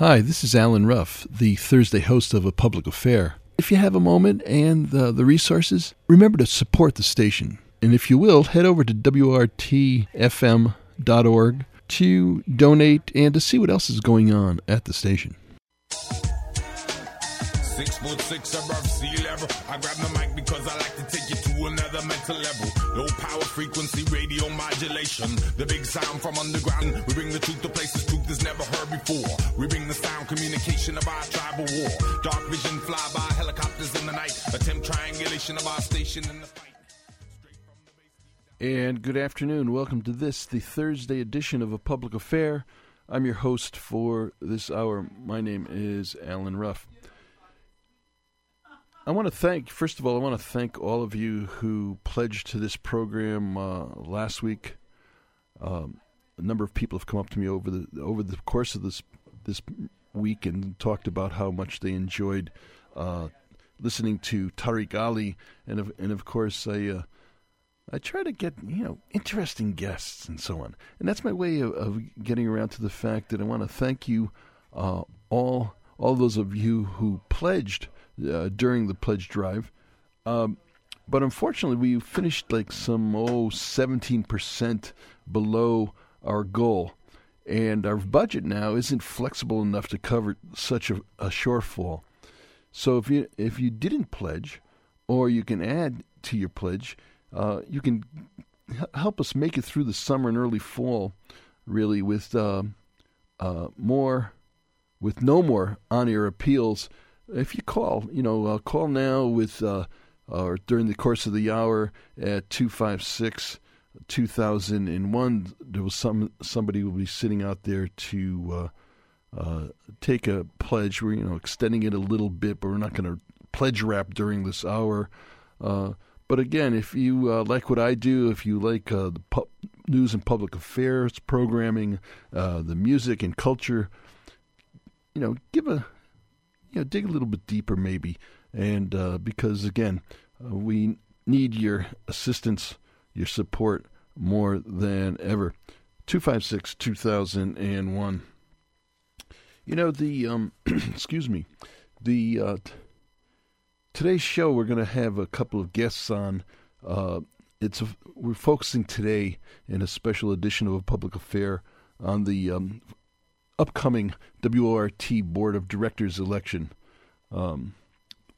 Hi, this is Allen Ruff, the Thursday host of A Public Affair. If you have a moment and uh, the resources, remember to support the station. And if you will, head over to WORTFM.org to donate and to see what else is going on at the station. Six foot six above sea level. I grab the mic because I like to take you to another mental level. Low power frequency radio modulation. The big sound from underground. We bring the truth to places truth is never heard before. We bring the sound communication of our tribal war. Dark vision fly by helicopters in the night. Attempt triangulation of our station in the fight. And good afternoon. Welcome to this, the Thursday edition of A Public Affair. I'm your host for this hour. My name is Allen Ruff. I want to thank, first of all, I want to thank all of you who pledged to this program uh, last week. Um, a number of people have come up to me over the over the course of this this week and talked about how much they enjoyed uh, listening to Tariq Ali, and of, and of course I uh, I try to get you know interesting guests and so on, and that's my way of, of getting around to the fact that I want to thank you uh, all all those of you who pledged uh, during the pledge drive. Um, but unfortunately, we finished like some, oh, 17% below our goal. And our budget now isn't flexible enough to cover such a, a shortfall. So if you if you didn't pledge, or you can add to your pledge, uh, you can h- help us make it through the summer and early fall, really with uh, uh, more, with no more on-air appeals if you call, you know, uh, call now with uh, or during the course of the hour at 256 2001 there was some somebody will be sitting out there to uh, uh, take a pledge. We're you know extending it a little bit but we're not going to pledge wrap during this hour. Uh, but again if you uh, like what I do if you like the pu- news and public affairs programming the music and culture you know give a you know, dig a little bit deeper maybe. And uh, because, again, uh, we need your assistance, your support more than ever. 256 2001. You know, the, um, excuse me, the, uh, t- today's show, we're going to have a couple of guests on. Uh, it's a, we're focusing today in a special edition of a public affair on the um, upcoming WORT Board of Directors election, um,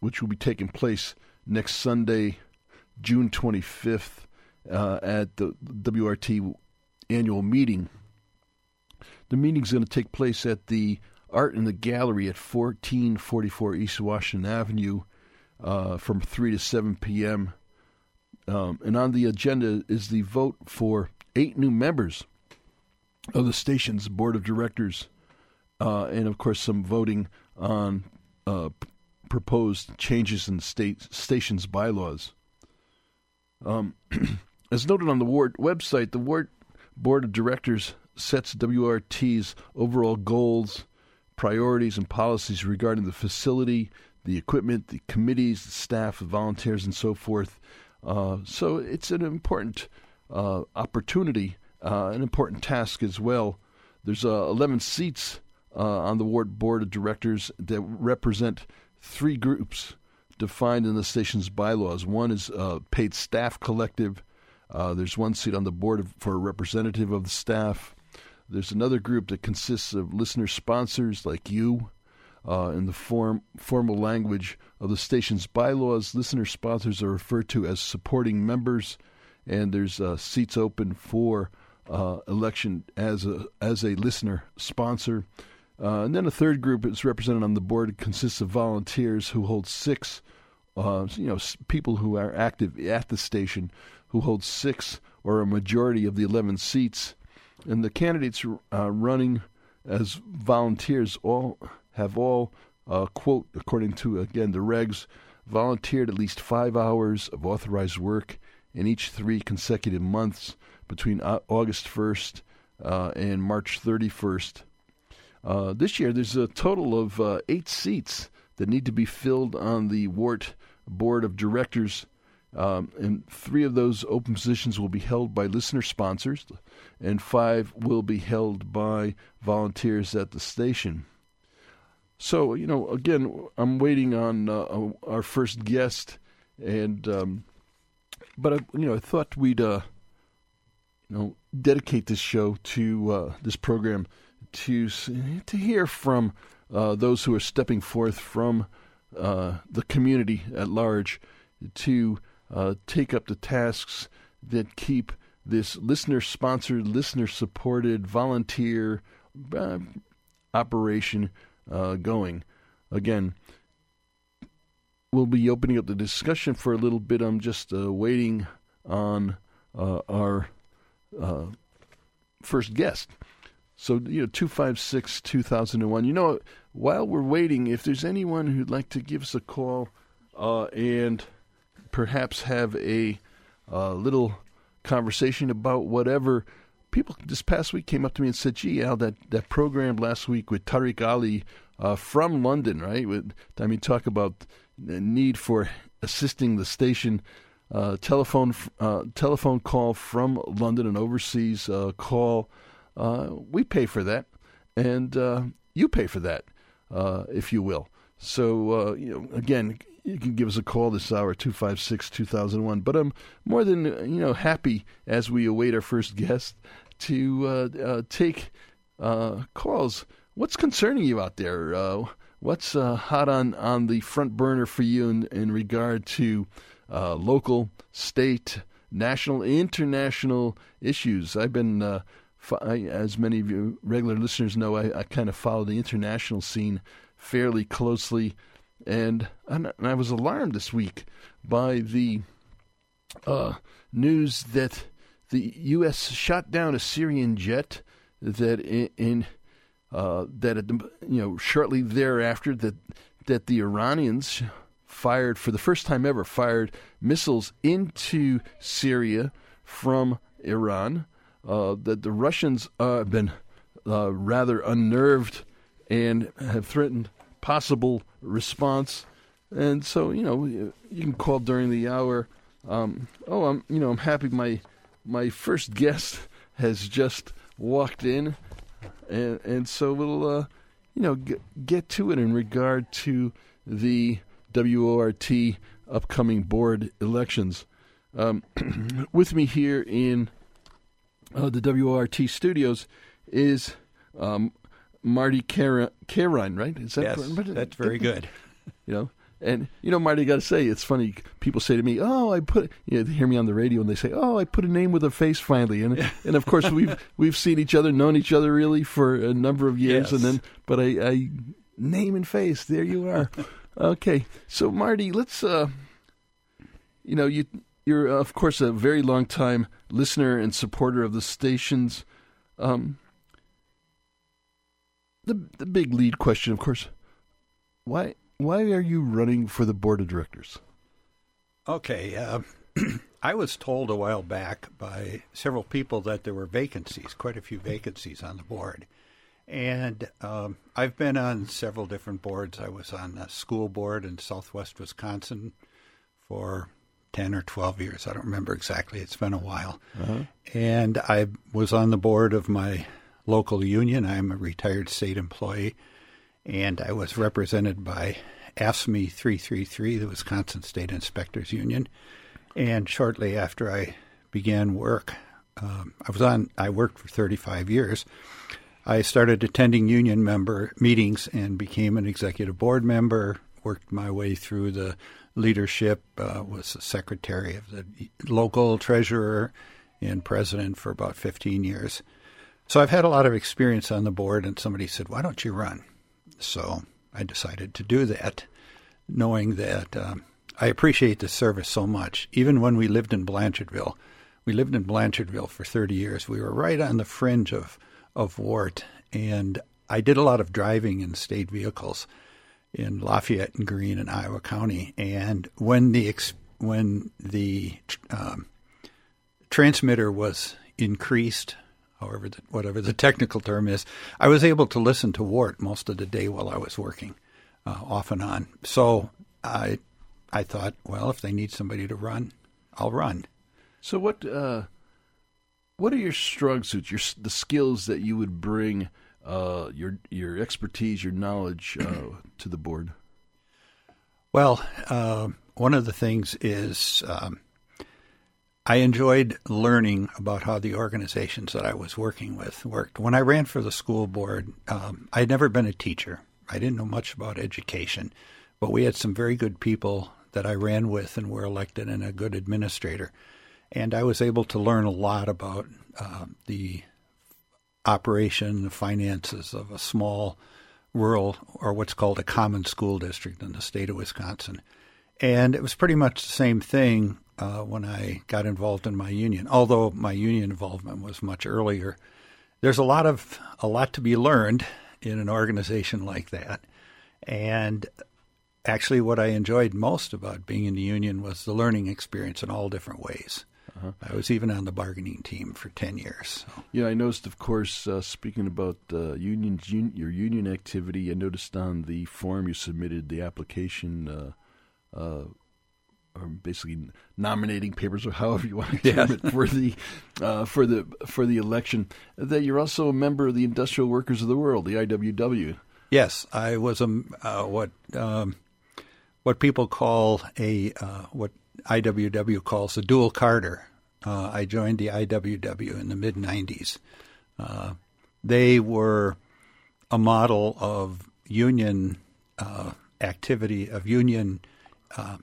which will be taking place next Sunday, June 25th, uh, at the WORT annual meeting. The meeting is going to take place at the Art in the Gallery at 1444 East Washington Avenue uh, from 3 to 7 p.m. Um, and on the agenda is the vote for eight new members of the station's board of directors, uh, and of course some voting on uh, p- proposed changes in state station's bylaws. Um, as noted on the WORT website, the WORT board of directors sets WORT's overall goals, priorities, and policies regarding the facility, the equipment, the committees, the staff, the volunteers, and so forth. Uh, so it's an important uh, opportunity, uh, an important task as well. There's uh, 11 seats uh, on the WORT board of directors that represent three groups defined in the station's bylaws. One is uh, paid staff collective. Uh, there's one seat on the board of, for a representative of the staff. There's another group that consists of listener sponsors like you. Uh, in the form, formal language of the station's bylaws, listener sponsors are referred to as supporting members, and there's uh, seats open for election as a as a listener sponsor. Uh, and then a third group is represented on the board. Consists of volunteers who hold six, uh, you know, people who are active at the station who hold six or a majority of the 11 seats. And the candidates uh, running as volunteers all have all, uh, quote, according to, again, the regs, volunteered at least five hours of authorized work in each three consecutive months between Au- August 1st uh, and March 31st. Uh, this year, there's a total of uh, eight seats that need to be filled on the WORT Board of Directors, um, and three of those open positions will be held by listener sponsors, and five will be held by volunteers at the station. So you know, again, I'm waiting on uh, our first guest, and um, but I, you know, I thought we'd uh, you know dedicate this show to uh, this program to to hear from uh, those who are stepping forth from uh, the community at large to uh, take up the tasks that keep this listener sponsored, listener supported, volunteer uh, operation uh, going. Again, we'll be opening up the discussion for a little bit. I'm just uh, waiting on our first guest. So, you know, 256 2001. You know, while we're waiting, if there's anyone who'd like to give us a call uh, and perhaps have a uh, little conversation about whatever. People this past week came up to me and said, "Gee, Al, that, that program last week with Tariq Ali uh, from London, right? With, I mean, talk about the need for assisting the station. Uh, telephone uh, telephone call from London, an overseas uh, call. Uh, we pay for that, and uh, you pay for that, if you will. So, you know, again, you can give us a call this hour, 256 2001. But I'm more than you know happy as we await our first guest to uh, uh, take uh, calls. What's concerning you out there? Uh, what's uh, hot on, on the front burner for you in, in regard to uh, local, state, national, international issues? I've been, as many of you regular listeners know, I, I kind of follow the international scene fairly closely. And, and I was alarmed this week by the uh, news that the U.S. shot down a Syrian jet that in, in uh, that you know shortly thereafter that that the Iranians fired for the first time ever fired missiles into Syria from Iran. Uh, that the Russians uh, have been uh, rather unnerved and have threatened possible response. And so, you know, you can call during the hour. Um, oh, I'm, you know, I'm happy my my first guest has just walked in, and and so we'll, uh, you know, get, get to it in regard to the WORT upcoming board elections. Um, with me here in uh, the WORT studios is um, Marty Carine, right? Is that yes, that's very good. You know, and you know, Marty, got to say, it's funny. People say to me, "Oh, I put," you know, they hear me on the radio and they say, "Oh, I put a name with a face finally." And and of course, we've we've seen each other, known each other really for a number of years, yes. and then, but I, I name and face. There you are. okay, so Marty, let's. uh You know, you you're of course a very long time listener and supporter of the stations. Um, the the big lead question, of course, why why are you running for the board of directors? Okay, uh, I was told a while back by several people that there were vacancies, quite a few vacancies on the board. And um, I've been on several different boards. I was on a school board in southwest Wisconsin for 10 or 12 years. I don't remember exactly. It's been a while. Uh-huh. And I was on the board of my local union. I'm a retired state employee, and I was represented by AFSCME 333, the Wisconsin State Inspectors Union. And shortly after I began work, um, I was on. I worked for 35 years. I started attending union member meetings and became an executive board member. Worked my way through the leadership. Uh, was the secretary of the local treasurer and president for about 15 years. So I've had a lot of experience on the board, and somebody said, Why don't you run? So I decided to do that, knowing that um, I appreciate the service so much. Even when we lived in Blanchardville, we lived in Blanchardville for 30 years. We were right on the fringe of, of WORT, and I did a lot of driving in state vehicles in Lafayette and Green and Iowa County. And when the when the um, transmitter was increased however, the, whatever the technical term is, I was able to listen to WORT most of the day while I was working, uh, off and on. So I, I thought, well, if they need somebody to run, I'll run. So what, uh, what are your strong suits? Your the skills that you would bring uh, your your expertise, your knowledge uh, to the board? Well, uh, one of the things is um, I enjoyed learning about how the organizations that I was working with worked. When I ran for the school board, um, I had never been a teacher. I didn't know much about education, but we had some very good people that I ran with and were elected, and a good administrator. And I was able to learn a lot about uh, the operation, the finances of a small rural or what's called a common school district in the state of Wisconsin. And it was pretty much the same thing uh, when I got involved in my union. Although my union involvement was much earlier, there's a lot of a lot to be learned in an organization like that. And actually, what I enjoyed most about being in the union was the learning experience in all different ways. Uh-huh. I was even on the bargaining team for ten years. So. Yeah, I noticed. Of course, uh, speaking about uh, unions, un- your union activity, I noticed on the form you submitted, the application, uh, uh or basically nominating papers, or however you want to term it, for the uh, for the for the election, that you're also a member of the Industrial Workers of the World, the IWW. Yes, I was a uh, what um, what people call a what IWW calls a dual carder. Uh, I joined the IWW in the mid 90s. Uh, they were a model of union uh, activity, of union uh,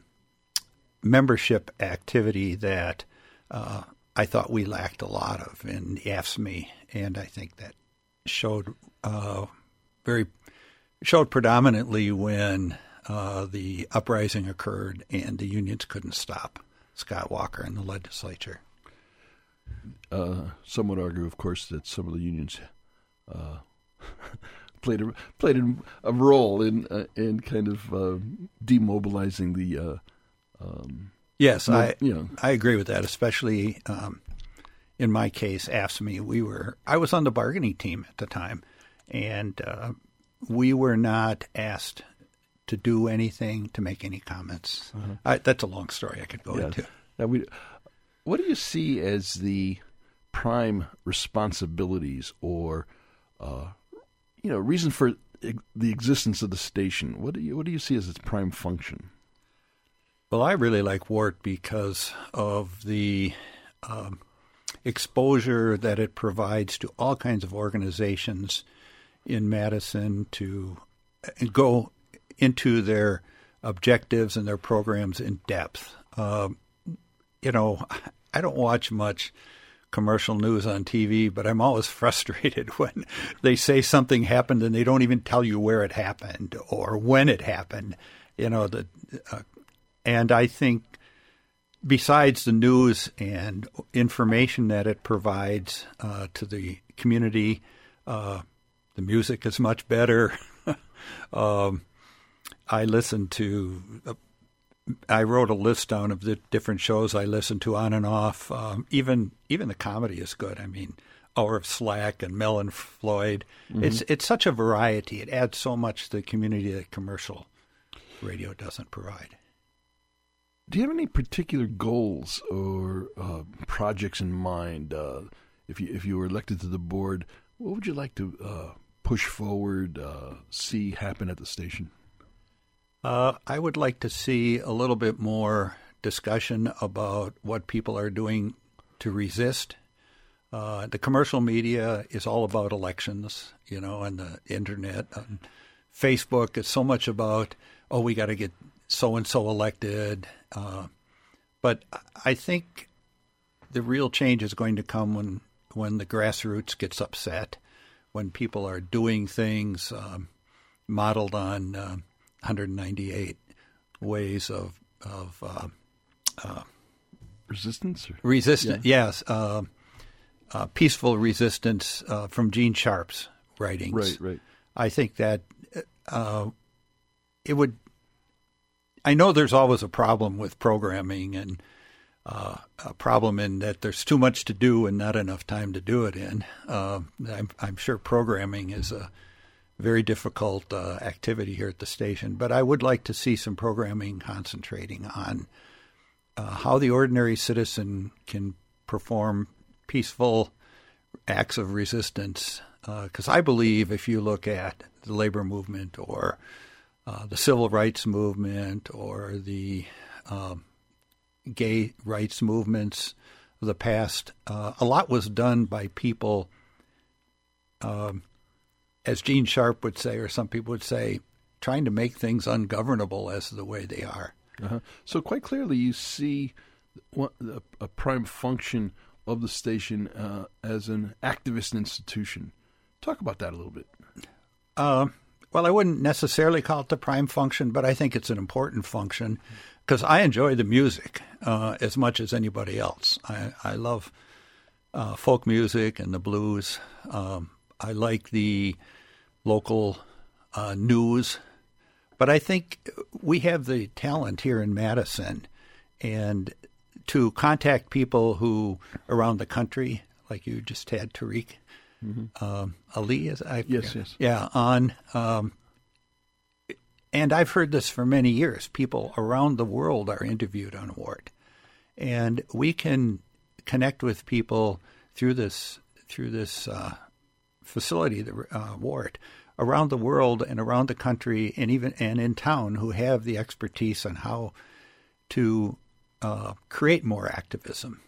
membership activity that uh, I thought we lacked a lot of in the AFSCME, and I think that showed uh, very showed predominantly when uh, the uprising occurred and the unions couldn't stop Scott Walker and the legislature. Uh, some would argue, of course, that some of the unions uh, played a played a role in uh, in kind of uh, demobilizing the. Uh, um, yes, I you know I agree with that, especially um, in my case, AFSCME. We were I was on the bargaining team at the time, and we were not asked to do anything, to make any comments. Uh-huh. I, that's a long story I could go yeah. into. Now we, what do you see as the prime responsibilities or, uh, you know, reason for the existence of the station? What do you what do you see as its prime function? Well, I really like WORT because of the um, exposure that it provides to all kinds of organizations in Madison to uh, go into their objectives and their programs in depth. Um, you know, I don't watch much commercial news on TV, but I'm always frustrated when they say something happened and they don't even tell you where it happened or when it happened. You know, the uh, and I think besides the news and information that it provides uh, to the community, uh, the music is much better. um, I listened to. Uh, I wrote a list down of the different shows I listened to on and off. Um, even even the comedy is good. I mean, Hour of Slack and Mel and Floyd. Mm-hmm. It's it's such a variety. It adds so much to the community that commercial radio doesn't provide. Do you have any particular goals or uh, projects in mind? Uh, if you if you were elected to the board, what would you like to uh, push forward, uh, see happen at the station? Uh, I would like to see a little bit more discussion about what people are doing to resist. Uh, the commercial media is all about elections, you know, and the internet. And Facebook is so much about, oh, we got to get so and so elected. Uh, but I think the real change is going to come when when the grassroots gets upset, when people are doing things um, modeled on uh, 198 ways of of uh, uh, resistance. Or? Resistance, yeah. yes. Uh, uh, peaceful resistance uh, from Gene Sharp's writings. Right, right. I think that uh, it would. I know there's always a problem with programming and a problem in that there's too much to do and not enough time to do it in. I'm, I'm sure programming is a very difficult uh, activity here at the station. But I would like to see some programming concentrating on uh, how the ordinary citizen can perform peaceful acts of resistance because uh, I believe if you look at the labor movement or uh, the civil rights movement or the um, gay rights movements of the past, uh, a lot was done by people, um, as Gene Sharp would say, or some people would say, trying to make things ungovernable as the way they are. Uh-huh. So quite clearly, you see a prime function of the station uh, as an activist institution. Talk about that a little bit. Uh, well, I wouldn't necessarily call it the prime function, but I think it's an important function because I enjoy the music uh, as much as anybody else. I, I love uh, folk music and the blues. Um, I like the local uh, news, but I think we have the talent here in Madison, and to contact people who around the country, like you just had Tariq mm-hmm. um, Ali, is I yes, yes, yeah, on. Um, and I've heard this for many years. People around the world are interviewed on WORT, and we can connect with people through this through this uh, facility, the uh, WORT, around the world and around the country, and even and in town, who have the expertise on how to uh, create more activism.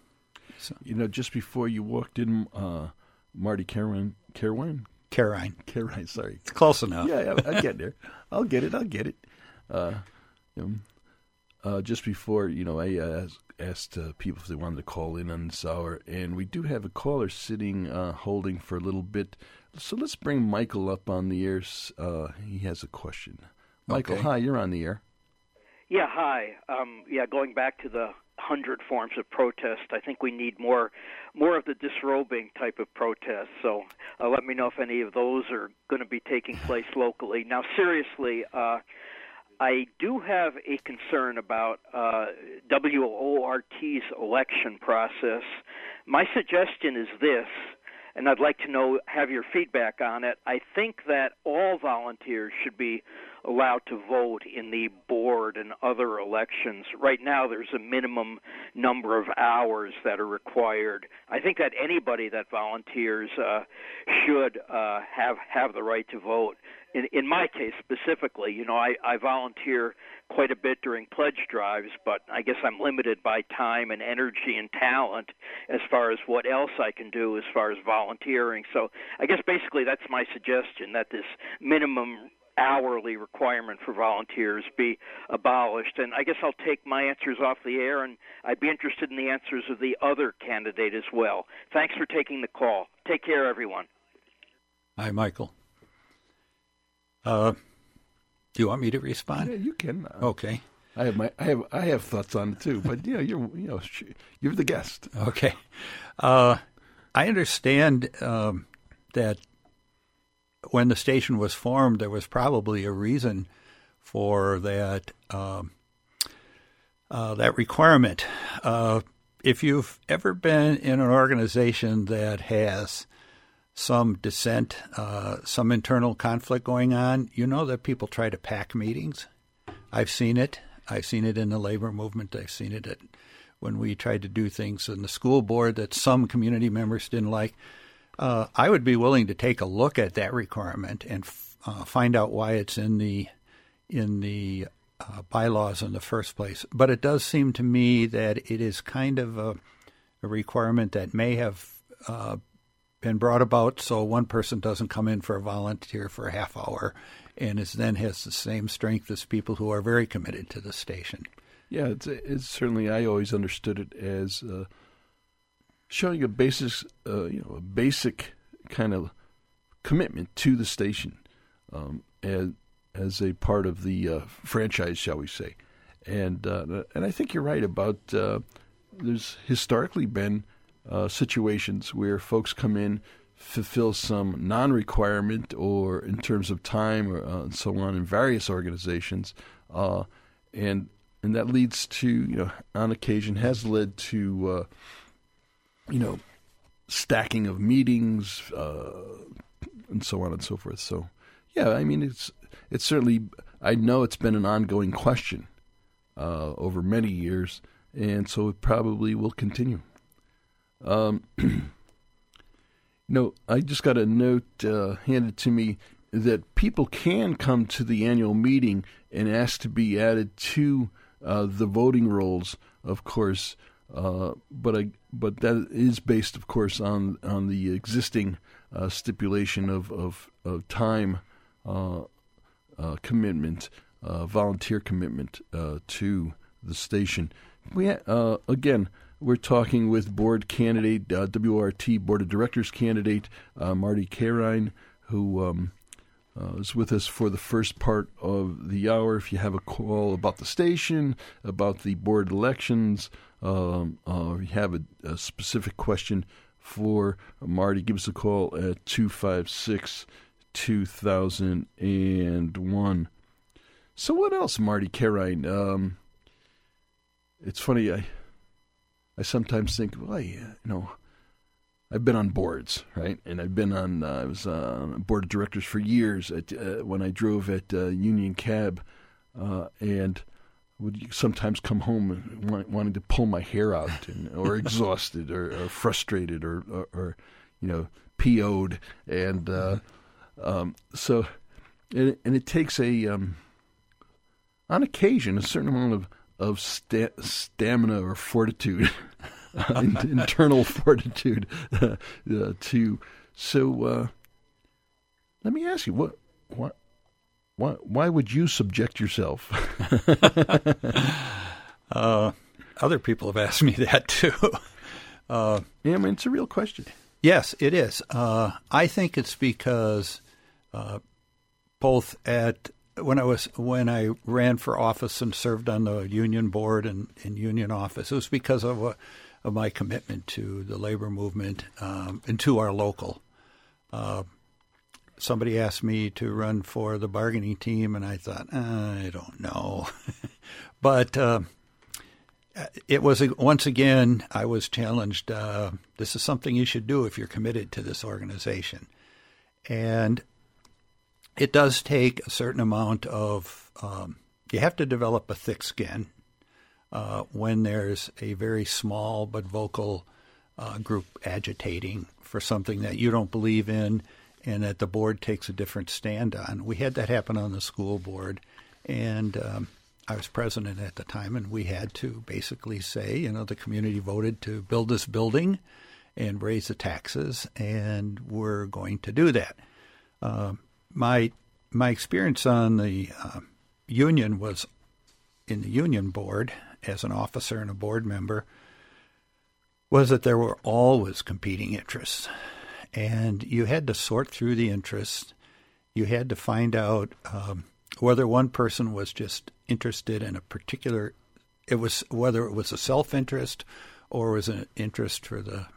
So. You know, just before you walked in, uh, Marty Carwine, Carwine, Carine, Carine. Sorry, it's close enough. Yeah, yeah I'll get there. I'll get it. I'll get it. Uh, you know, uh, just before, you know, I uh, asked uh, people if they wanted to call in on this hour, and we do have a caller sitting uh, holding for a little bit. So let's bring Michael up on the air. Uh, he has a question. Michael, okay. hi, you're on the air. Yeah, hi. Um, yeah, going back to the hundred forms of protest, I think we need more, more of the disrobing type of protest. So uh, let me know if any of those are going to be taking place locally. Now, seriously, uh, I do have a concern about uh, WORT's election process. My suggestion is this and I'd like to know have your feedback on it. I think that all volunteers should be allowed to vote in the board and other elections. Right now, there's a minimum number of hours that are required. I think that anybody that volunteers uh, should uh, have have the right to vote. In, in my case specifically, you know, I, I volunteer quite a bit during pledge drives, but I guess I'm limited by time and energy and talent as far as what else I can do as far as volunteering. So I guess basically that's my suggestion that this minimum hourly requirement for volunteers be abolished. And I guess I'll take my answers off the air, and I'd be interested in the answers of the other candidate as well. Thanks for taking the call. Take care, everyone. Hi, Michael. Uh, do you want me to respond? Yeah, you can. Uh, okay. I have my I have I have thoughts on it too, but you know you're you know you're the guest. Okay. Uh, I understand um, that when the station was formed, there was probably a reason for that um, uh, that requirement. Uh, if you've ever been in an organization that has some dissent, uh, some internal conflict going on, you know that people try to pack meetings. I've seen it. I've seen it in the labor movement. I've seen it at, when we tried to do things in the school board that some community members didn't like. Uh, I would be willing to take a look at that requirement and f- uh, find out why it's in the in the uh, bylaws in the first place. But it does seem to me that it is kind of a, a requirement that may have uh, been brought about so one person doesn't come in for a volunteer for a half hour and is then has the same strength as people who are very committed to the station. Yeah, it's, it's certainly I always understood it as uh, showing a basis, uh, you know, a basic kind of commitment to the station um, as as a part of the uh, franchise, shall we say? And uh, and I think you're right about uh, there's historically been uh, situations where folks come in, fulfill some non-requirement or in terms of time or uh, and so on in various organizations, uh, and and that leads to you know on occasion has led to uh, you know stacking of meetings uh, and so on and so forth. So yeah, I mean it's it's certainly I know it's been an ongoing question uh, over many years, and so it probably will continue. Um, No, I just got a note uh, handed to me that people can come to the annual meeting and ask to be added to uh, the voting rolls, of course. Uh, but I, but that is based, of course, on on the existing uh, stipulation of of, of time uh, uh, commitment, uh, volunteer commitment to the station. We again, we're talking with board candidate WORT board of directors candidate Marty Carine, who. Um, uh, is with us for the first part of the hour. If you have a call about the station, about the board elections, um, uh, you have a, a, specific question for Marty, give us a call at 256 2001. So, what else, Marty Carine? Um, it's funny, I I sometimes think, well, I, you know, I've been on boards, right? And I've been on, uh, I was uh, on a board of directors for years at, uh, when I drove at uh, Union Cab, uh, and would sometimes come home want, wanting to pull my hair out, and, or exhausted, or, or frustrated, or, or, or, you know, PO'd, and uh, um, so, and, and, it takes a, um, on occasion, a certain amount of of sta- stamina or fortitude internal fortitude uh, uh, to. So uh, let me ask you, what, what, why, why would you subject yourself? uh, other people have asked me that too. Uh, yeah, I mean, it's a real question. Yes, it is. Uh, I think it's because uh, both at when I was when I ran for office and served on the union board and in union office, it was because of a of my commitment to the labor movement um, and to our local. Uh, somebody asked me to run for the bargaining team, and I thought, I don't know. but uh, it was once again, I was challenged. Uh, this is something you should do if you're committed to this organization. And it does take a certain amount of, um, you have to develop a thick skin uh, when there's a very small but vocal uh, group agitating for something that you don't believe in and that the board takes a different stand on. We had that happen on the school board, and um, I was president at the time, and we had to basically say, you know, the community voted to build this building and raise the taxes, and we're going to do that. Uh, my my experience on the uh, union was in the union board as an officer and a board member was that there were always competing interests. And you had to sort through the interests. You had to find out um, whether one person was just interested in a particular, it was whether it was a self interest or was an interest for the,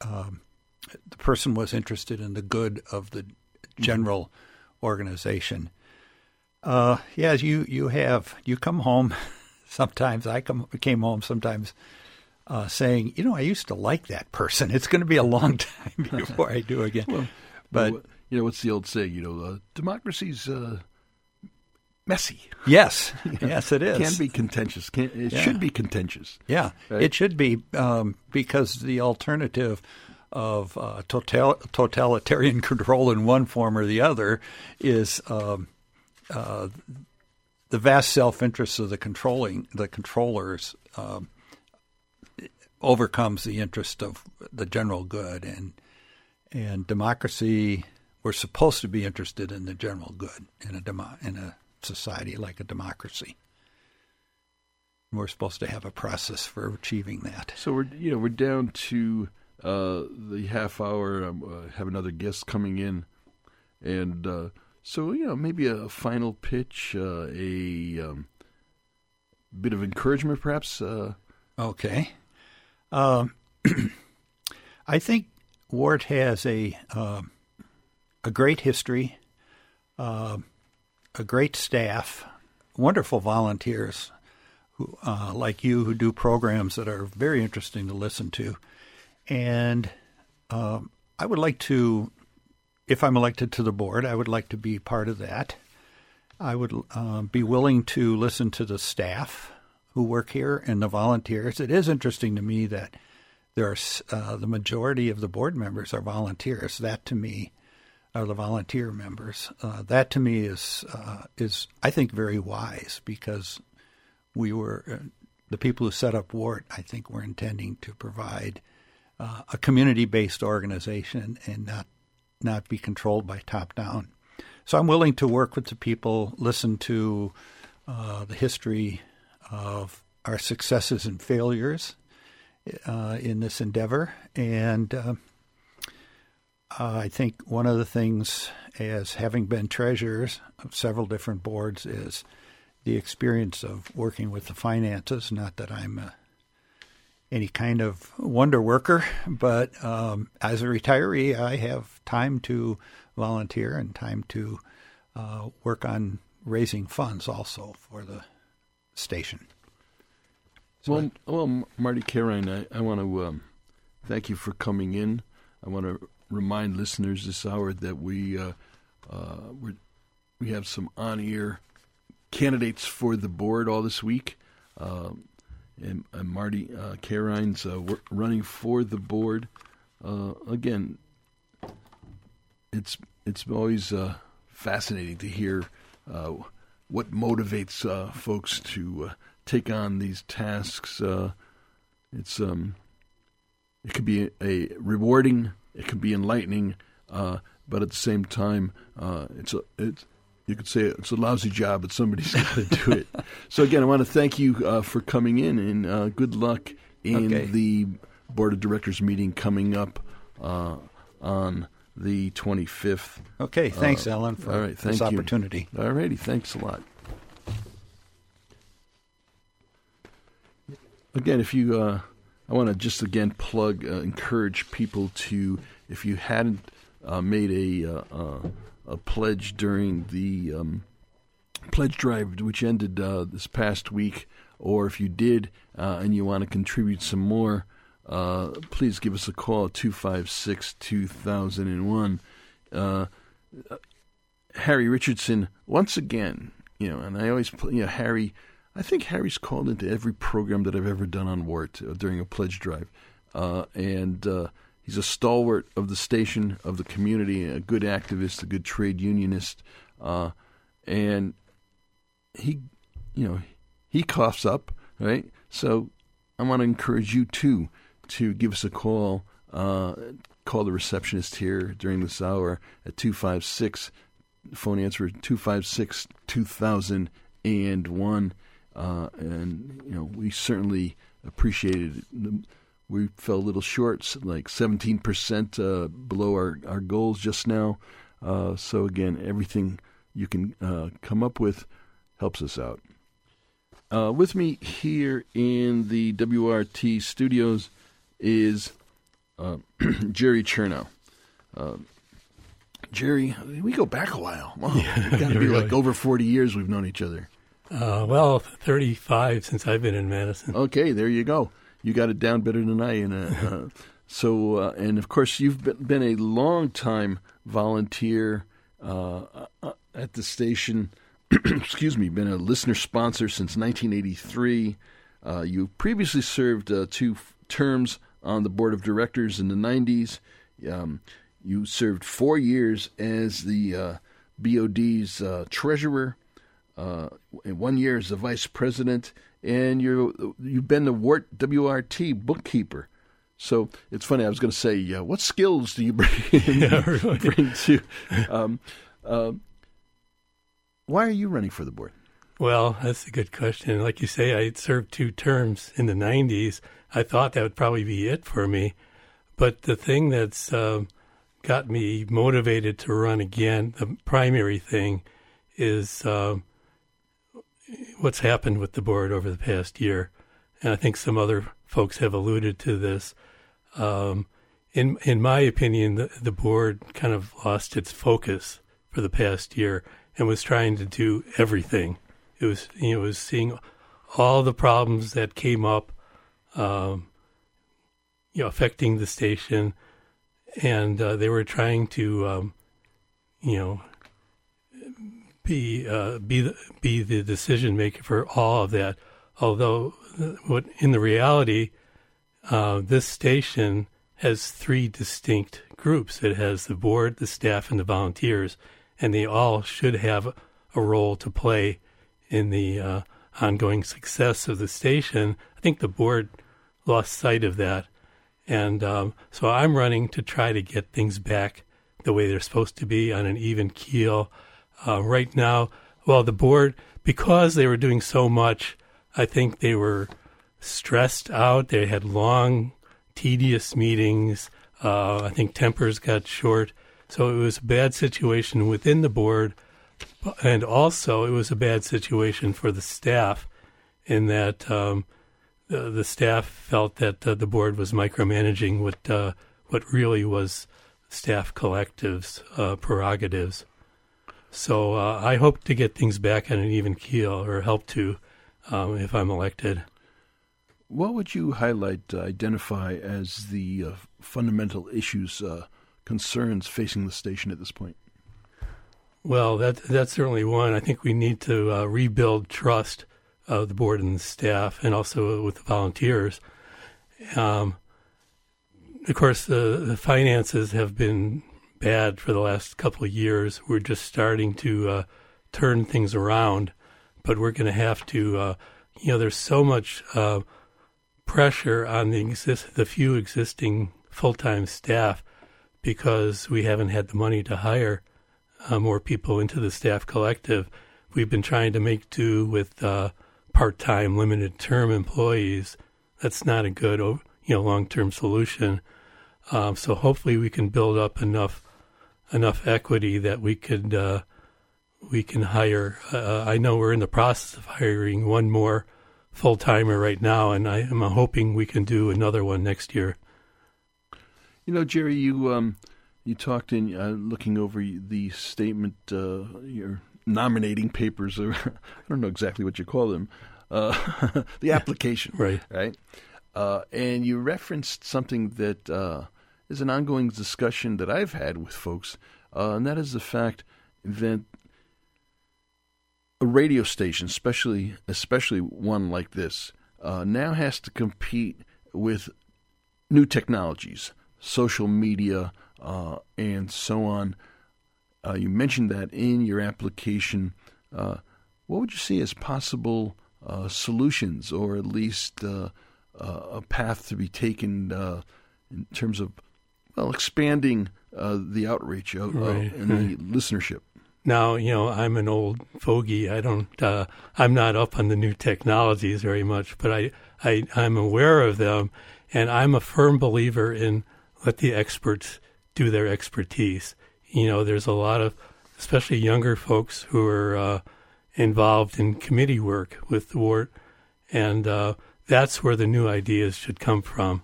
um, the person was interested in the good of the general organization. Uh, yeah, you you have you come home sometimes I come came home sometimes uh, saying, you know, I used to like that person. It's going to be a long time before I do again. Well, but well, you know, what's the old saying? You know, uh, democracy's uh, messy. Yes, yes, it is. Can be contentious. Can, it yeah. should be contentious. Yeah, right? it should be um, because the alternative of uh, total, totalitarian control in one form or the other is um, uh, the vast self-interest of the controlling the controllers um, overcomes the interest of the general good. And and democracy we're supposed to be interested in the general good in a demo, in a society like a democracy. We're supposed to have a process for achieving that. So we're you know we're down to uh, the half hour. Um, uh, have another guest coming in. And uh, so you know, maybe a final pitch, uh, a um, bit of encouragement, perhaps. Uh... Okay. Um, I think WORT has a uh, a great history, uh, a great staff, wonderful volunteers, who uh, like you who do programs that are very interesting to listen to, and um, I would like to if I'm elected to the board, I would like to be part of that. I would uh, be willing to listen to the staff who work here and the volunteers. It is interesting to me that there are uh, the majority of the board members are volunteers. That to me are the volunteer members. Uh, that to me is uh, is I think very wise because we were uh, the people who set up WORT. I think were intending to provide uh, a community based organization and not not be controlled by top down. So I'm willing to work with the people, listen to uh, the history of our successes and failures uh, in this endeavor. And uh, I think one of the things, as having been treasurers of several different boards, is the experience of working with the finances. Not that I'm uh, any kind of wonder worker, but um, as a retiree, I have time to volunteer and time to uh, work on raising funds also for the station. So well, I, well, Marty Carine, I, I want to um, thank you for coming in. I want to remind listeners this hour that we uh, uh, we have some on-air candidates for the board all this week. Um, and, and, Marty uh, Carine's uh, running for the board. Uh, again, it's it's always uh, fascinating to hear uh, what motivates uh, folks to uh, take on these tasks. It's um, it could be a, rewarding, it can be enlightening, but at the same time, it's a it's you could say it's a lousy job, but somebody's got to do it. so again, I want to thank you uh, for coming in, and good luck in okay. the board of directors meeting coming up on the 25th. Okay, thanks, uh, Allen, for all right, this you. opportunity. All righty, thanks a lot. Again, if you, uh, I want to just again plug, uh, encourage people to, if you hadn't uh, made a uh, uh, a pledge during the um, pledge drive, which ended this past week, or if you did and you want to contribute some more, uh, please give us a call 256 2001. Uh, Harry Richardson, once again, you know, and I always, you know, Harry, I think Harry's called into every program that I've ever done on WORT uh, during a pledge drive. Uh, and uh, he's a stalwart of the station, of the community, a good activist, a good trade unionist. Uh, and he, you know, he coughs up, right? So I want to encourage you too to give us a call. Uh, call the receptionist here during this hour at 256 phone answer 256 2001 uh, and you know we certainly appreciated it we fell a little short like 17% uh, below our, our goals just now uh, so again everything you can uh, come up with helps us out uh, with me here in the WORT studios is uh, Jerry Chernow. Uh, Jerry, we go back a while. Wow, yeah, got to be really. like over forty years we've known each other. Uh, well, thirty-five since I've been in Madison. Okay, there you go. You got it down better than I. And uh, uh, so, uh, and of course, you've been, been a long time volunteer at the station. excuse me, been a listener sponsor since 1983. you previously served two terms on the board of directors in the 90s. Um, you served four years as the uh, BOD's uh, treasurer, uh, and one year as the vice president, and you you've been the WORT WRT bookkeeper. So it's funny. I was going to say, uh, what skills do you bring, yeah, really. bring to? Um, uh, why are you running for the board? Well, that's a good question. Like you say, I served two terms in the 90s. I thought that would probably be it for me. But the thing that's uh, got me motivated to run again, the primary thing, is uh, what's happened with the board over the past year. And I think some other folks have alluded to this. Um, in in my opinion, the, the board kind of lost its focus for the past year and was trying to do everything. It was you know it was seeing all the problems that came up um, you know, affecting the station, and uh, they were trying to, um, you know, be uh, be the, be the decision maker for all of that. Although, what in the reality, uh, this station has three distinct groups. It has the board, the staff, and the volunteers, and they all should have a role to play in the uh, ongoing success of the station. I think the board lost sight of that. And um, so I'm running to try to get things back the way they're supposed to be on an even keel. Uh, right now, well, the board, because they were doing so much, I think they were stressed out. They had long, tedious meetings. Uh, I think tempers got short. So it was a bad situation within the board. And also, it was a bad situation for the staff in that um, the, the, staff felt that uh, the board was micromanaging what, uh, what really was staff collectives' uh, prerogatives. So uh, I hope to get things back on an even keel, or help to, um, if I'm elected. What would you highlight, uh, identify as the uh, fundamental issues, uh, concerns facing the station at this point? Well, that that's certainly one. I think we need to uh, rebuild trust of the board and the staff, and also with the volunteers. Um, of course, the, the finances have been bad for the last couple of years. We're just starting to uh, turn things around, but we're going to have to. Uh, you know, there's so much uh, pressure on the exist the few existing full time staff because we haven't had the money to hire uh, more people into the staff collective. We've been trying to make do with uh, part time, limited term employees. That's not a good, you know, long term solution. Um, so hopefully we can build up enough enough equity that we could uh, we can hire. Uh, I know we're in the process of hiring one more full timer right now, and I am hoping we can do another one next year. You know, Jerry, you um, you talked in uh, looking over the statement, uh, your nominating papers, or I don't know exactly what you call them, uh, the application, right? Right. Uh, and you referenced something that uh, is an ongoing discussion that I've had with folks, uh, and that is the fact that a radio station, especially especially one like this, uh, now has to compete with new technologies, social media, uh, and so on. Uh, you mentioned that in your application. Uh, what would you see as possible uh, solutions, or at least a path to be taken in terms of well, expanding uh, the outreach of, right. and the listenership. Now, you know, I'm an old fogey. I don't, uh, I'm not up on the new technologies very much, but I, I, I'm aware of them, and I'm a firm believer in let the experts do their expertise. You know, there's a lot of, especially younger folks who are uh, involved in committee work with the ward, and uh, that's where the new ideas should come from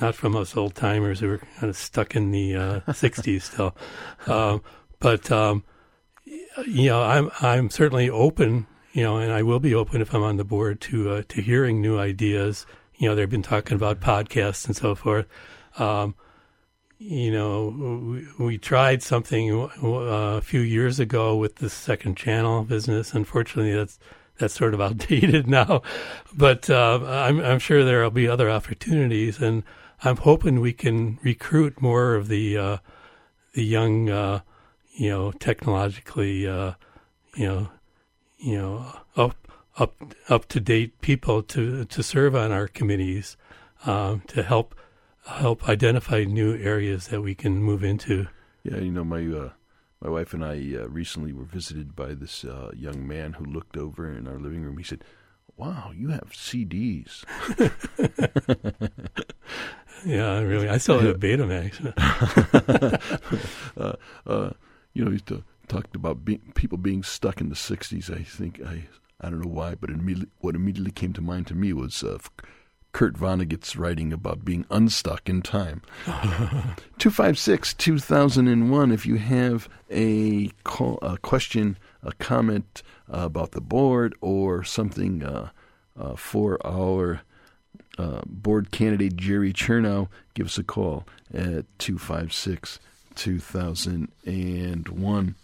not from us old timers who are kind of stuck in the uh, 60s still. Um, but, um, you know, I'm, I'm certainly open, you know, and I will be open if I'm on the board to, uh, to hearing new ideas. You know, they've been talking about podcasts and so forth. Um, you know, we, we, tried something uh, a few years ago with the second channel business. Unfortunately, that's that's sort of outdated now, but uh, I'm, I'm sure there will be other opportunities. And I'm hoping we can recruit more of the uh, the young, uh, you know, technologically, uh, you know, you know, up up up to date people to to serve on our committees um, to help help identify new areas that we can move into. Yeah, you know, my uh, my wife and I uh, recently were visited by this uh, young man who looked over in our living room. He said, "Wow, you have CDs." Yeah, really. I still have a Betamax. uh, uh, you know, he t- talked about be- people being stuck in the '60s. I think I I don't know why, but immediately, what immediately came to mind to me was uh, Kurt Vonnegut's writing about being unstuck in time. 256 2001. If you have a, call, a question, a comment about the board, or something uh, uh, for our uh, board candidate Jerry Chernow, give us a call at 256 2001.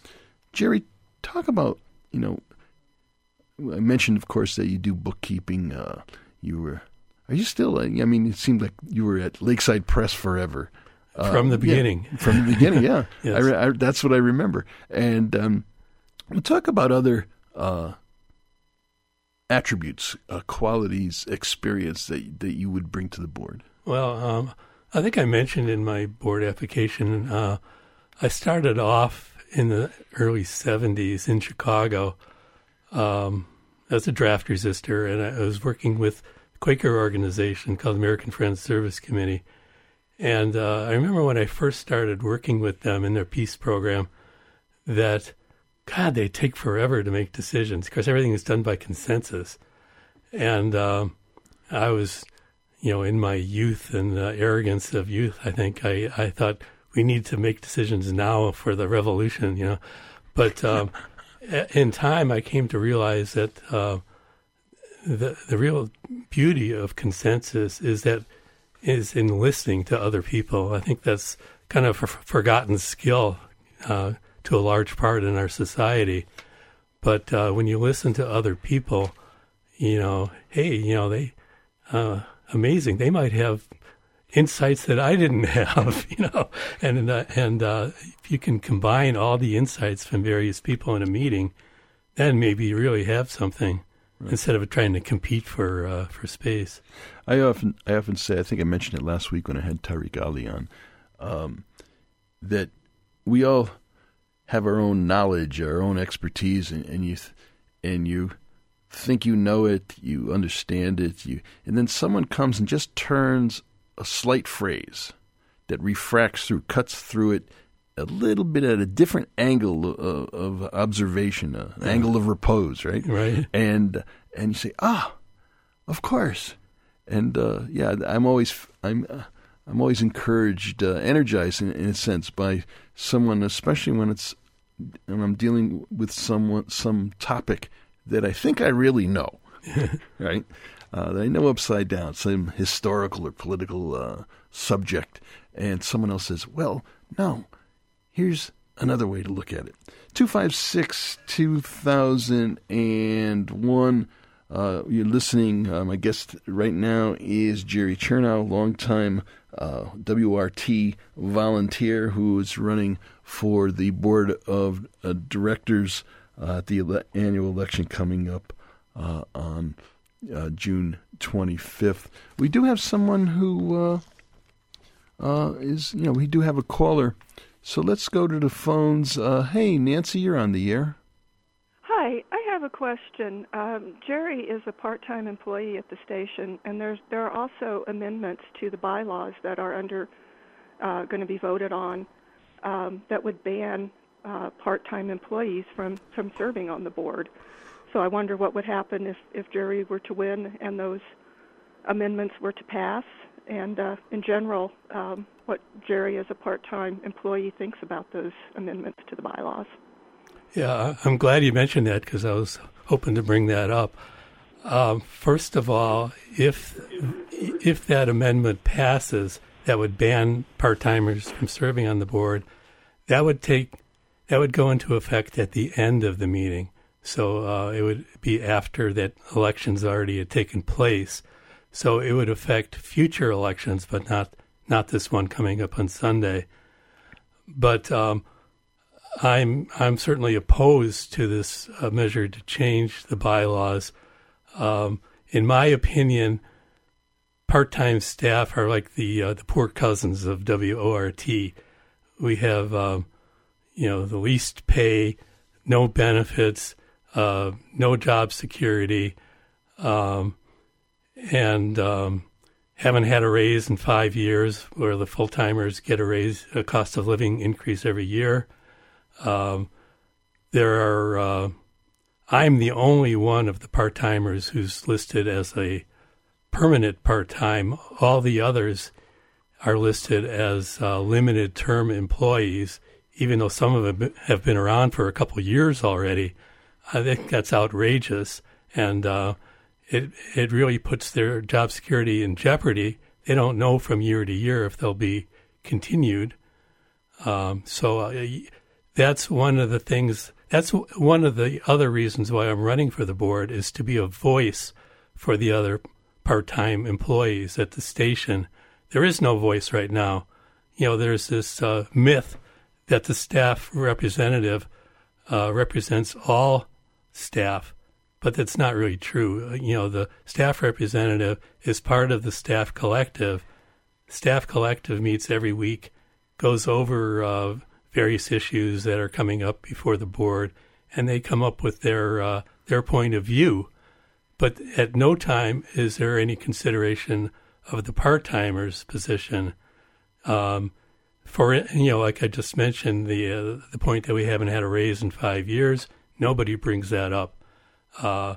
Jerry, talk about, you know, I mentioned, of course, that you do bookkeeping. Uh, you were Are you still? I mean, it seemed like you were at Lakeside Press forever. From the beginning. Yeah, from the beginning, yeah. Yes. I, I, that's what I remember. And um, we'll talk about other uh, attributes, uh, qualities, experience that that you would bring to the board. Well, um, I think I mentioned in my board application, uh, I started off in the early 70s in Chicago um, as a draft resistor, and I was working with a Quaker organization called American Friends Service Committee. And uh, I remember when I first started working with them in their peace program that, God, they take forever to make decisions because everything is done by consensus. And um, I was, you know, in my youth and the arrogance of youth, I think I, I thought we need to make decisions now for the revolution, you know. But um, in time, I came to realize that uh, the the real beauty of consensus is that is in listening to other people. I think that's kind of a forgotten skill uh, to a large part in our society. But uh, when you listen to other people, you know, hey, you know, they uh, amazing. They might have insights that I didn't have, you know, and uh, and uh, if you can combine all the insights from various people in a meeting, then maybe you really have something right. instead of trying to compete for uh, for space. I often I often say I think I mentioned it last week when I had Tariq Ali on um, that we all have our own knowledge, our own expertise, and, and you th- and you think you know it, you understand it, you and then someone comes and just turns a slight phrase that refracts through, cuts through it a little bit at a different angle of, of observation, uh, an yeah. angle of repose, right? Right. And and you say, ah, of course. And uh, yeah, I'm always I'm uh, I'm always encouraged, uh, energized in, in, a sense by someone, especially when it's when I'm dealing with someone some topic that I think I really know, right? Uh, that I know upside down, some historical or political uh, subject, and someone else says, "Well, no, here's another way to look at it." Two five six two thousand and one. Uh, you're listening. Uh, my guest right now is Jerry Chernow, longtime uh, WORT volunteer who is running for the board of uh, directors uh, at the ele- annual election coming up uh, on June 25th. We do have someone who is, you know, we do have a caller. So let's go to the phones. hey, Nancy, you're on the air. Hi, I have a question. Um, Jerry is a part-time employee at the station, and there's there are also amendments to the bylaws that are under uh, going to be voted on um, that would ban uh, part-time employees from from serving on the board. So I wonder what would happen if if Jerry were to win and those amendments were to pass, and uh, in general, um, what Jerry as a part-time employee thinks about those amendments to the bylaws. Yeah, I'm glad you mentioned that because I was hoping to bring that up. Um, first of all, if if that amendment passes, that would ban part timers from serving on the board. That would take that would go into effect at the end of the meeting. So uh, it would be after that elections already had taken place. So it would affect future elections, but not not this one coming up on Sunday. But um, I'm I'm certainly opposed to this uh, measure to change the bylaws. Um, in my opinion, part-time staff are like the uh, the poor cousins of WORT. We have um, you know the least pay, no benefits, uh, no job security, um, and um, haven't had a raise in five years. Where the full timers get a raise, a cost of living increase every year. Um, there are. Uh, I'm the only one of the part timers who's listed as a permanent part time. All the others are listed as uh, limited term employees, even though some of them have been around for a couple years already. I think that's outrageous, and uh, it it really puts their job security in jeopardy. They don't know from year to year if they'll be continued. Um, so uh, that's one of the things. That's one of the other reasons why I'm running for the board is to be a voice for the other part-time employees at the station. There is no voice right now. You know, there's this uh, myth that the staff representative uh, represents all staff, but that's not really true. You know, the staff representative is part of the staff collective. Staff collective meets every week, goes over uh, various issues that are coming up before the board, and they come up with their uh, their point of view. But at no time is there any consideration of the part timers' position. Um, for you know, like I just mentioned, the uh, the point that we haven't had a raise in five years, nobody brings that up, uh,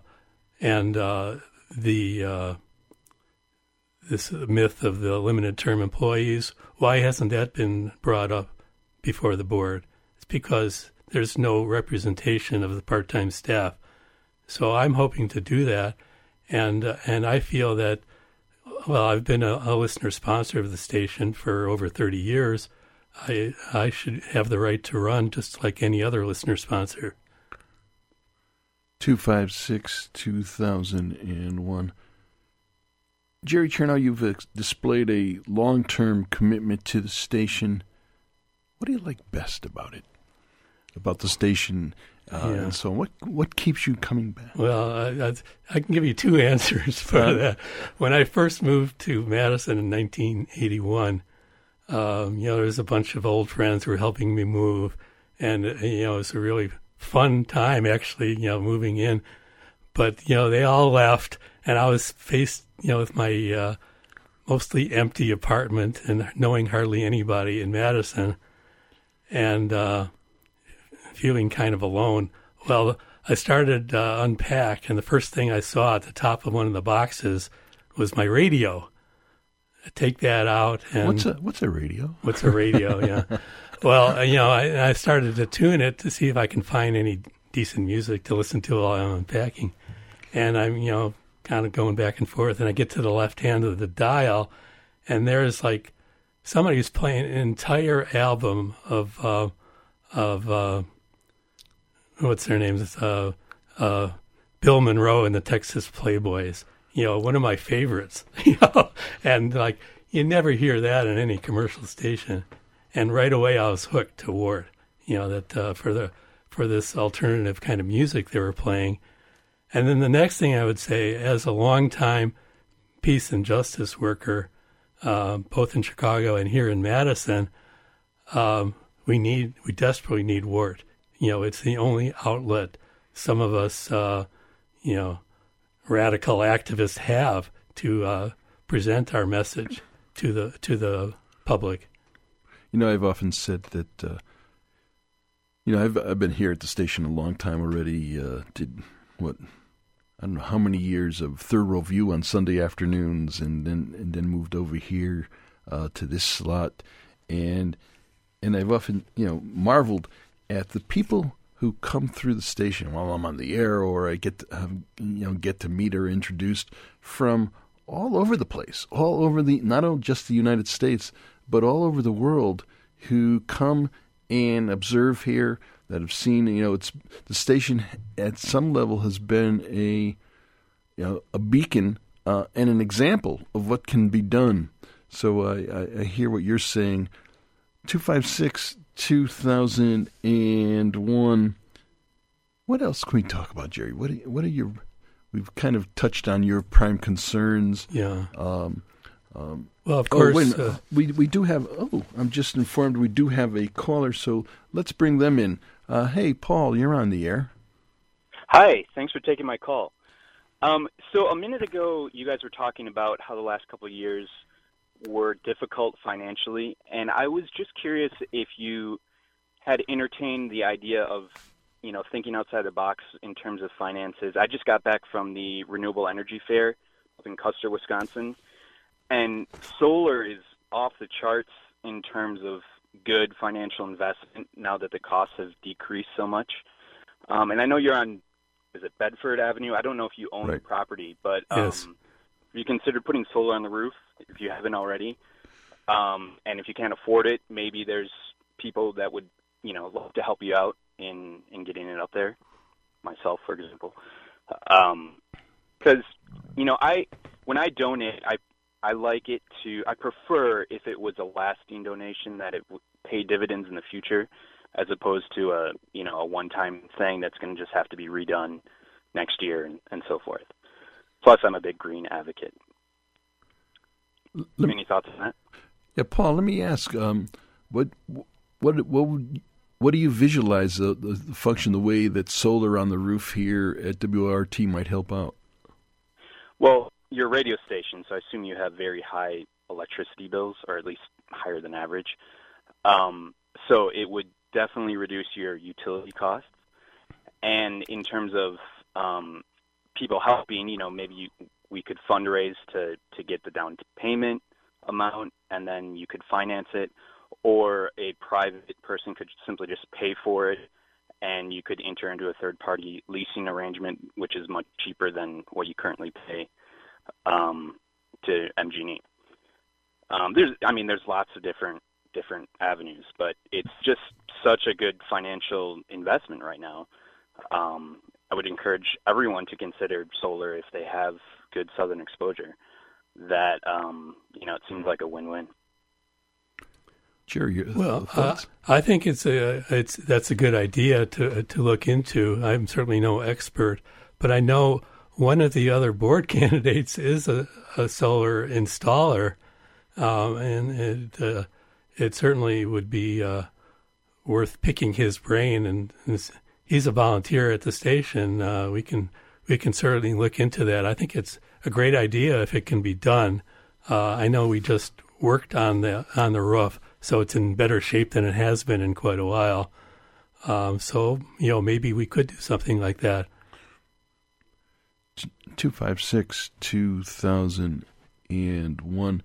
and uh, the uh, this myth of the limited term employees. Why hasn't that been brought up before the board? It's because there's no representation of the part time staff. So I'm hoping to do that, and uh, and I feel that. Well, I've been a, a listener sponsor of the station for over 30 years I I should have the right to run just like any other listener sponsor. Two five six two thousand and one. Jerry Chernow, you've uh, displayed a long term commitment to the station. What do you like best about it? About the station uh, yeah. and so on. What what keeps you coming back? Well, I, I, I can give you two answers for that. When I first moved to Madison in 1981, um, you know, there's a bunch of old friends who were helping me move, and uh, you know, it was a really fun time actually. You know, moving in, but you know, they all left, and I was faced, you know, with my uh, mostly empty apartment and knowing hardly anybody in Madison, and uh, feeling kind of alone. Well, I started uh, unpack, and the first thing I saw at the top of one of the boxes was my radio take that out. And what's a what's a radio? What's a radio? yeah. Well, uh, you know, I, I, started to tune it to see if I can find any decent music to listen to while I'm unpacking, and I'm you know kind of going back and forth, and I get to the left hand of the dial, and there's like somebody was playing an entire album of uh, of uh, what's their names? Uh, uh, Bill Monroe and the Texas Playboys you know, one of my favorites, you know, and like you never hear that in any commercial station. And right away, I was hooked to WORT, you know, that uh, for the for this alternative kind of music they were playing. And then the next thing I would say, as a longtime peace and justice worker, uh, both in Chicago and here in Madison, um, we need we desperately need WORT. You know, it's the only outlet some of us, uh, you know, radical activists have to uh, present our message to the to the public. You know, I've often said that. Uh, you know, I've I've been here at the station a long time already. Uh, did what I don't know how many years of row view on Sunday afternoons, and then and then moved over here uh, to this slot, and and I've often you know marveled at the people who come through the station while I'm on the air, or I get to, um, you know get to meet or introduced from all over the place, all over the not only just the United States, but all over the world, who come and observe here that have seen you know it's the station at some level has been a you know a beacon uh, and an example of what can be done. So I, I, I hear what you're saying. Two five six 2001. What else can we talk about, Jerry? What are, what are your? We've kind of touched on your prime concerns. Yeah. Um, um, well, of course, oh, wait, uh, we we do have. Oh, I'm just informed we do have a caller, so let's bring them in. Uh, hey, Paul, you're on the air. Hi, thanks for taking my call. Um, so a minute ago, you guys were talking about how the last couple of years were difficult financially, and I was just curious if you had entertained the idea of, you know, thinking outside the box in terms of finances. I just got back from the Renewable Energy Fair up in Custer, Wisconsin, and solar is off the charts in terms of good financial investment now that the costs have decreased so much. Um, and I know you're on, is it Bedford Avenue? I don't know if you own right. the property, but um, yes. have you consider putting solar on the roof? if you haven't already. Um, and if you can't afford it, maybe there's people that would, you know, love to help you out in in getting it up there. Myself, for example, because um, you know, I when I donate, I I like it to. I prefer if it was a lasting donation that it would pay dividends in the future, as opposed to a you know a one-time thing that's going to just have to be redone next year and, and so forth. Plus, I'm a big green advocate. Let Any thoughts on that? Yeah, Paul. Let me ask. Um, what what what would what do you visualize the, the, the function, the way that solar on the roof here at WORT might help out? Well, your radio station, so I assume you have very high electricity bills, or at least higher than average. Um, so it would definitely reduce your utility costs. And in terms of um, people helping, you know, maybe you, we could fundraise to to get the down payment amount, and then you could finance it, or a private person could simply just pay for it, and you could enter into a third party leasing arrangement, which is much cheaper than what you currently pay um, to MG&E. Um, there's, I mean, there's lots of different different avenues, but it's just such a good financial investment right now. Um, I would encourage everyone to consider solar if they have good southern exposure. That um, you know, it seems like a win-win. Jerry, your Well, uh. I think it's a it's that's a good idea to to look into. I'm certainly no expert, but I know one of the other board candidates is a, a solar installer, um, and it uh, it certainly would be uh, worth picking his brain. And, and he's a volunteer at the station. Uh, we can we can certainly look into that. I think it's a great idea if it can be done. Uh, I know we just worked on the on the roof, so it's in better shape than it has been in quite a while. Um, so you know maybe we could do something like that. Two five six two thousand and one.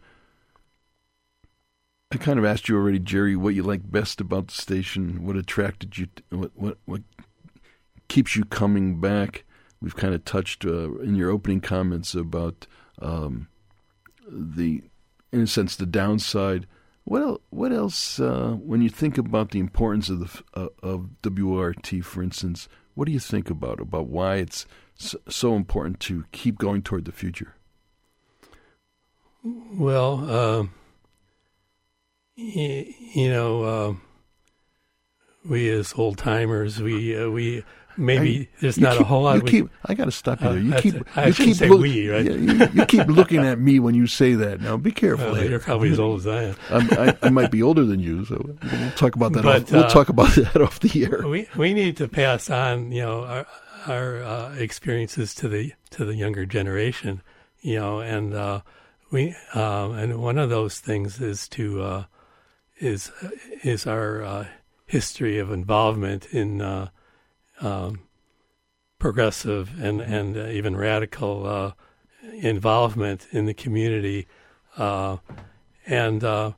I kind of asked you already, Jerry, what you like best about the station, what attracted you, what what what keeps you coming back. We've kind of touched uh, in your opening comments about um, the, in a sense, the downside. What el- what else? Uh, when you think about the importance of the uh, of WORT, for instance, what do you think about about why it's so, so important to keep going toward the future? Well, y- you know, uh, we as old timers, we uh, we maybe there's not keep- a whole lot. You we, keep. I got to stop you Uh, there. You keep. it. I you keep say look- we, right? Yeah, you, you keep looking at me when you say that. Now, be careful. well, you're probably as old as I am. I'm, I, I might be older than you, so we'll talk about that. But, off, we'll uh, talk about that off the air. we we need to pass on you know our our uh, experiences to the to the younger generation you know and uh, we um, and one of those things is to uh, is is our uh, history of involvement in uh, um, progressive and and uh, even radical uh, involvement in the community uh, and uh,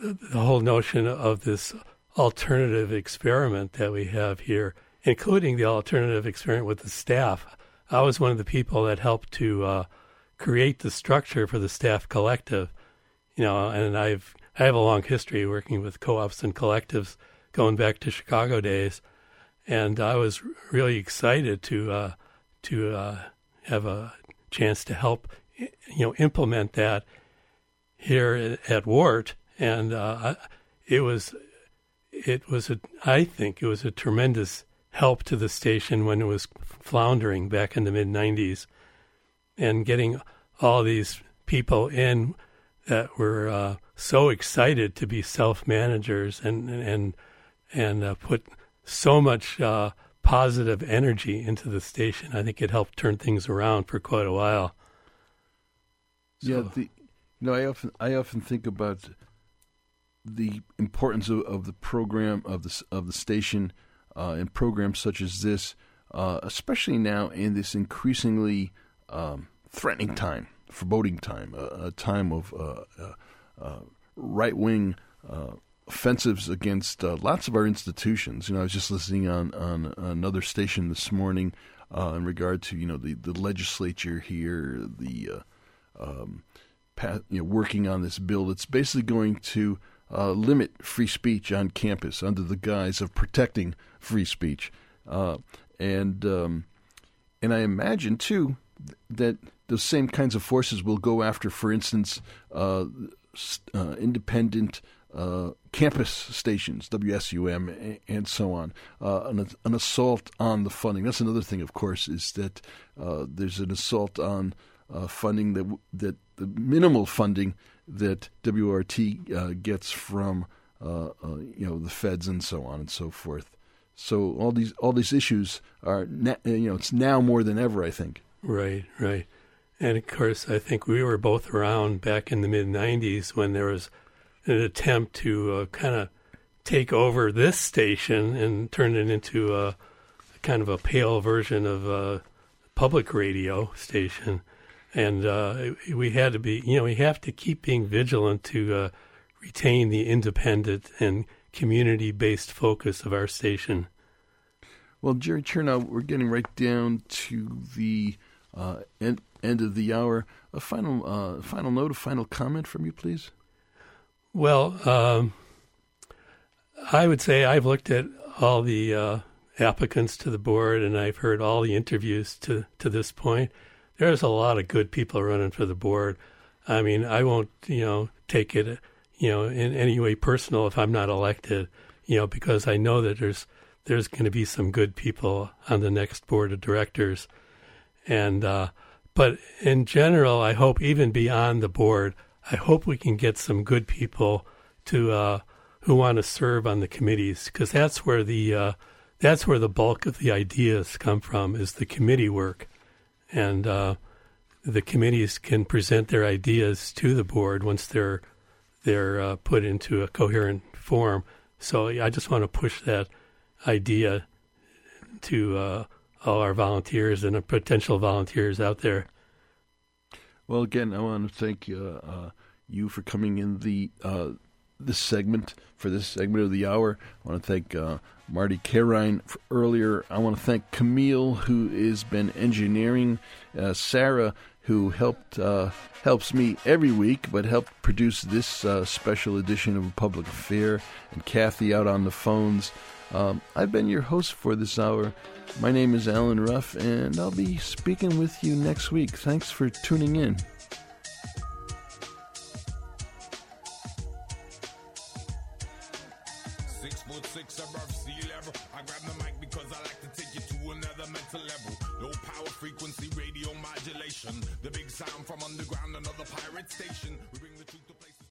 the, the whole notion of this alternative experiment that we have here, including the alternative experiment with the staff. I was one of the people that helped to uh, create the structure for the staff collective, you know, and I've I have a long history working with co-ops and collectives going back to Chicago days, and I was really excited to uh, to uh, have a chance to help, you know, implement that here at WORT, and uh, it was it was a I think it was a tremendous help to the station when it was floundering back in the mid '90s, and getting all these people in that were uh, so excited to be self managers and and and uh, put so much uh, positive energy into the station. I think it helped turn things around for quite a while. Yeah, the, you know, I often I often think about the importance of, of the program of the of the station uh, and programs such as this, uh, especially now in this increasingly um, threatening time, foreboding time, a time of uh, uh, uh, right wing. Offensives against lots of our institutions. You know, I was just listening on on another station this morning in regard to you know the, the legislature here, the um, you know working on this bill that's basically going to uh, limit free speech on campus under the guise of protecting free speech, uh, and um, and I imagine too that those same kinds of forces will go after, for instance, uh, uh, independent uh, campus stations, WSUM, and so on. Uh, an, an, assault on the funding. That's another thing, of course, is that there's an assault on funding that that the minimal funding that WORT uh, gets from uh, you know the feds and so on and so forth. So all these all these issues are na- you know it's now more than ever. I think. Right, right. And of course, I think we were both around back in the mid 90s when there was an attempt to uh, kind of take over this station and turn it into a kind of a pale version of a public radio station. And uh, we had to be, you know, we have to keep being vigilant to uh, retain the independent and community based focus of our station. Well, Jerry Chernow, we're getting right down to the uh, end, end of the hour. A final, uh, final note, a final comment from you, please. Well, um, I would say I've looked at all the uh, applicants to the board, and I've heard all the interviews to to this point. There's a lot of good people running for the board. I mean, I won't, you know, take it, you know, in any way personal if I'm not elected, you know, because I know that there's there's going to be some good people on the next board of directors, and uh, but in general, I hope even beyond the board, I hope we can get some good people to uh, who want to serve on the committees because that's where the uh, that's where the bulk of the ideas come from is the committee work, and uh, the committees can present their ideas to the board once they're they're uh, put into a coherent form. So I just want to push that idea to uh, all our volunteers and potential volunteers out there. Well, again, I want to thank uh, uh, you for coming in the uh, this segment for this segment of the hour. I want to thank uh, Marty Carine earlier. I want to thank Camille, who has been engineering, uh, Sarah, who helped uh, helps me every week, but helped produce this special edition of Public Affair, and Kathy out on the phones. Um, I've been your host for this hour. My name is Allen Ruff, and I'll be speaking with you next week. Thanks for tuning in. From underground, another pirate station.